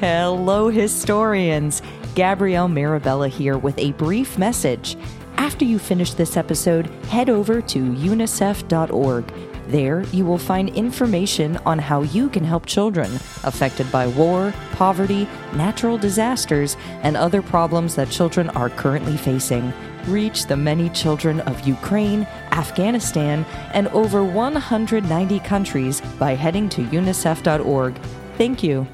Hello, historians. Gabrielle Mirabella here with a brief message. After you finish this episode, head over to unicef.org. There, you will find information on how you can help children affected by war, poverty, natural disasters, and other problems that children are currently facing. Reach the many children of Ukraine, Afghanistan, and over 190 countries by heading to unicef.org. Thank you.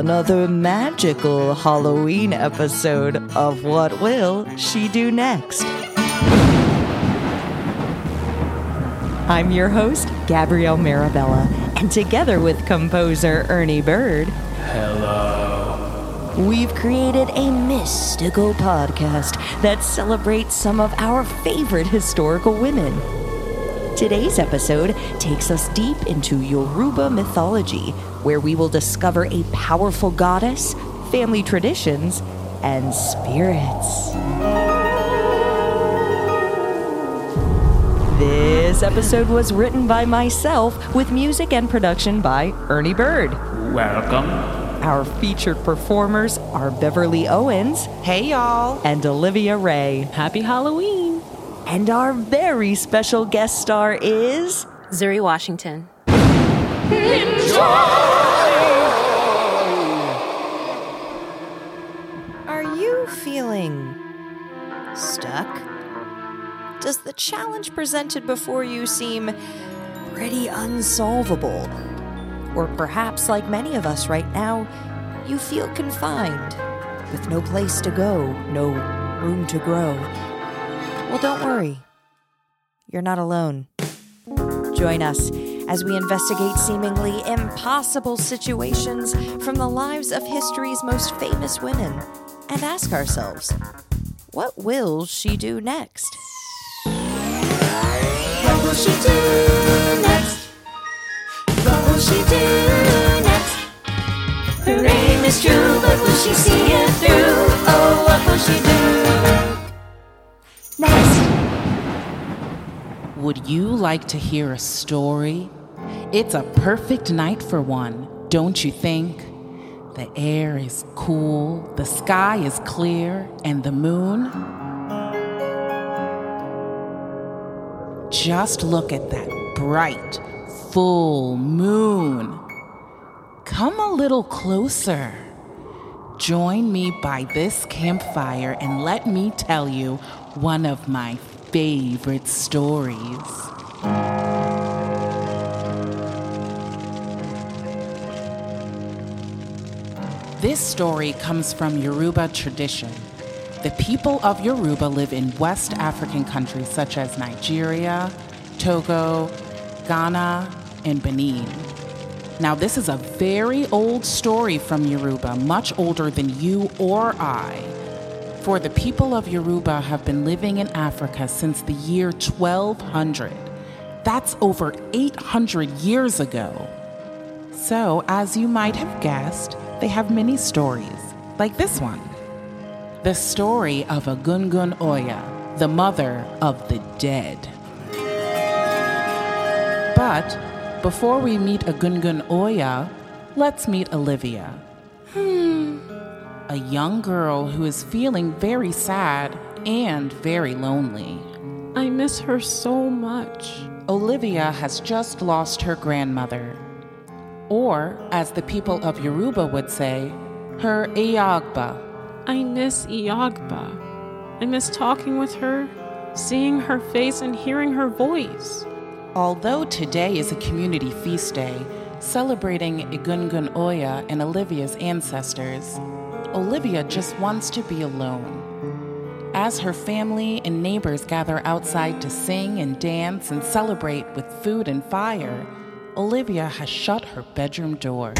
Another magical Halloween episode of What Will She Do Next? I'm your host, Gabrielle Mirabella, and together with composer Ernie Bird, Hello. we've created a mystical podcast that celebrates some of our favorite historical women. Today's episode takes us deep into Yoruba mythology, where we will discover a powerful goddess, family traditions, and spirits. This episode was written by myself with music and production by Ernie Bird. Welcome. Our featured performers are Beverly Owens Hey y'all. and Olivia Ray. Happy Halloween! And our very special guest star is. Zuri Washington. Enjoy! Are you feeling stuck? Does the challenge presented before you seem pretty unsolvable? Or perhaps, like many of us right now, you feel confined, with no place to go, no room to grow? Well, don't worry. You're not alone. Join us as we investigate seemingly impossible situations from the lives of history's most famous women and ask ourselves, what will she do next? What will she do next? What will she do next? Her aim is true, but will she see it through? Oh, what will she do Would you like to hear a story? It's a perfect night for one, don't you think? The air is cool, the sky is clear, and the moon. Just look at that bright, full moon. Come a little closer. Join me by this campfire and let me tell you one of my favorite stories. This story comes from Yoruba tradition. The people of Yoruba live in West African countries such as Nigeria, Togo, Ghana, and Benin. Now, this is a very old story from Yoruba, much older than you or I. For the people of Yoruba have been living in Africa since the year 1200. That's over 800 years ago. So, as you might have guessed, they have many stories, like this one the story of Egungun Oya, the mother of the dead. But before we meet Egungun Oya, let's meet Olivia. Hmm. A young girl who is feeling very sad and very lonely. I miss her so much. Olivia has just lost her grandmother. Or, as the people of Yoruba would say, her Iyagba. I miss Iyagba. I miss talking with her, seeing her face, and hearing her voice. Although today is a community feast day celebrating Egungun Oya and Olivia's ancestors, Olivia just wants to be alone. As her family and neighbors gather outside to sing and dance and celebrate with food and fire, Olivia has shut her bedroom door.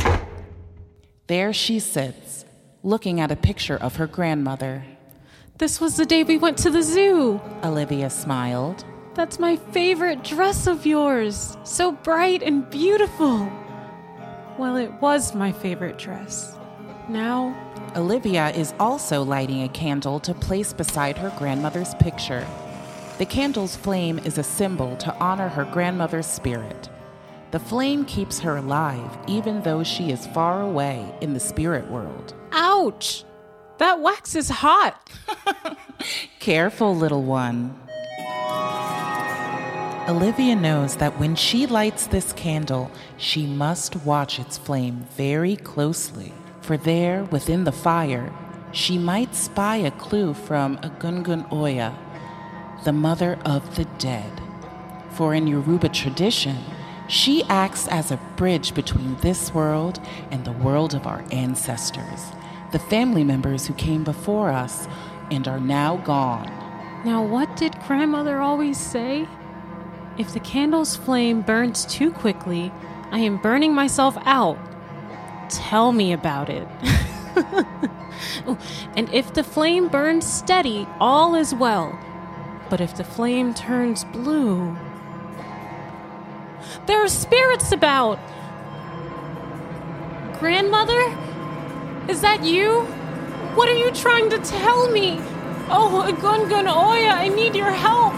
There she sits, looking at a picture of her grandmother. This was the day we went to the zoo. Olivia smiled. That's my favorite dress of yours. So bright and beautiful. Well, it was my favorite dress. Now, Olivia is also lighting a candle to place beside her grandmother's picture. The candle's flame is a symbol to honor her grandmother's spirit. The flame keeps her alive even though she is far away in the spirit world. Ouch! That wax is hot. Careful, little one. Olivia knows that when she lights this candle, she must watch its flame very closely, for there, within the fire, she might spy a clue from Egungun Oya, the mother of the dead. For in Yoruba tradition, she acts as a bridge between this world and the world of our ancestors, the family members who came before us and are now gone. Now, what did grandmother always say? If the candle's flame burns too quickly, I am burning myself out. Tell me about it. And if the flame burns steady, all is well. But if the flame turns blue, there are spirits about. Grandmother? Is that you? What are you trying to tell me? Oh, Gungun Oya, I need your help.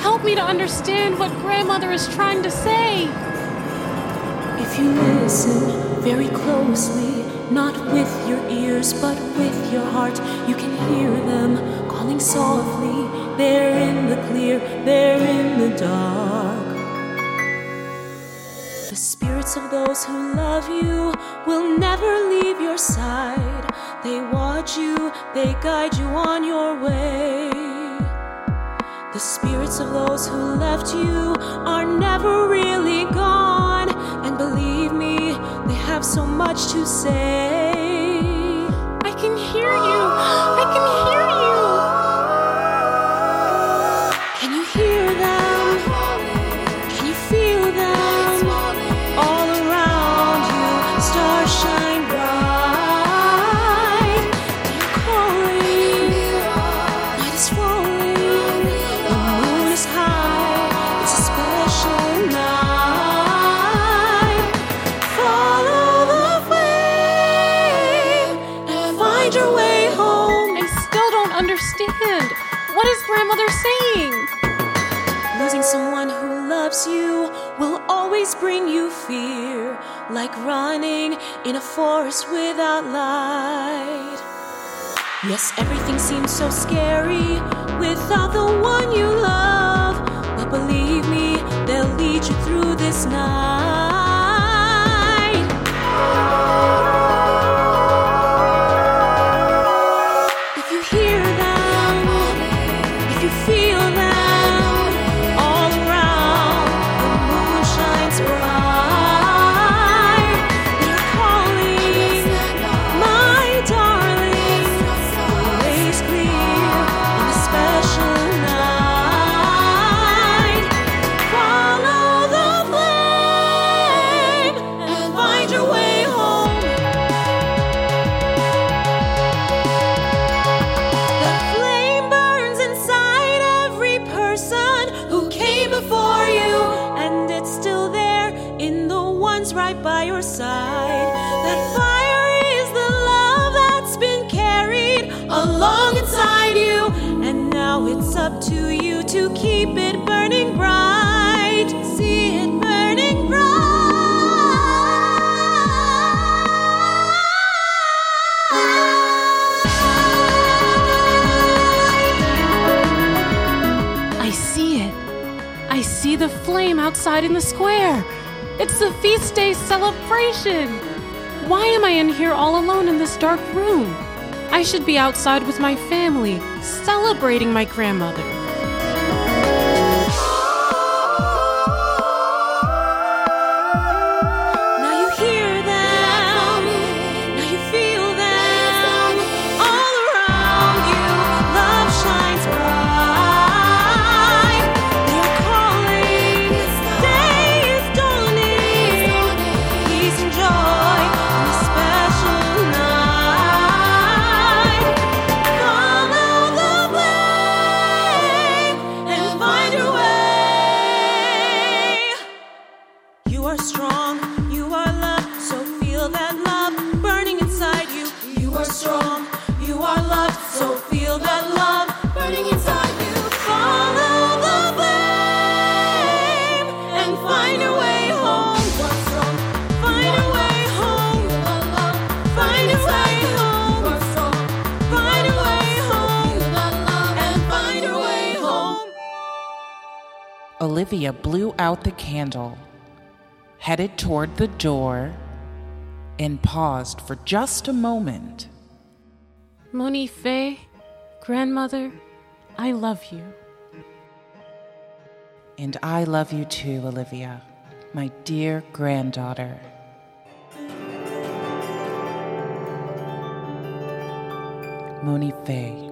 Help me to understand what grandmother is trying to say. If you listen very closely, not with your ears but with your heart, you can hear them calling softly. They're in the clear, they're in the dark. The spirits of those who love you will never leave your side. They watch you, they guide you on your way. The spirits of those who left you are never really gone. Have so much to say. I can hear you. Grandmother saying? Losing someone who loves you will always bring you fear, like running in a forest without light. Yes, everything seems so scary without the one you love, but believe me, they'll lead you through this night. By your side. That fire is the love that's been carried along inside you, and now it's up to you to keep it burning bright. See it burning bright. I see it. I see the flame outside in the square. It's the feast day celebration. Why am I in here all alone in this dark room? I should be outside with my family, celebrating my grandmother. Olivia blew out the candle, headed toward the door, and paused for just a moment. Moni Fay, grandmother, I love you. And I love you too, Olivia, my dear granddaughter. Moni Fay.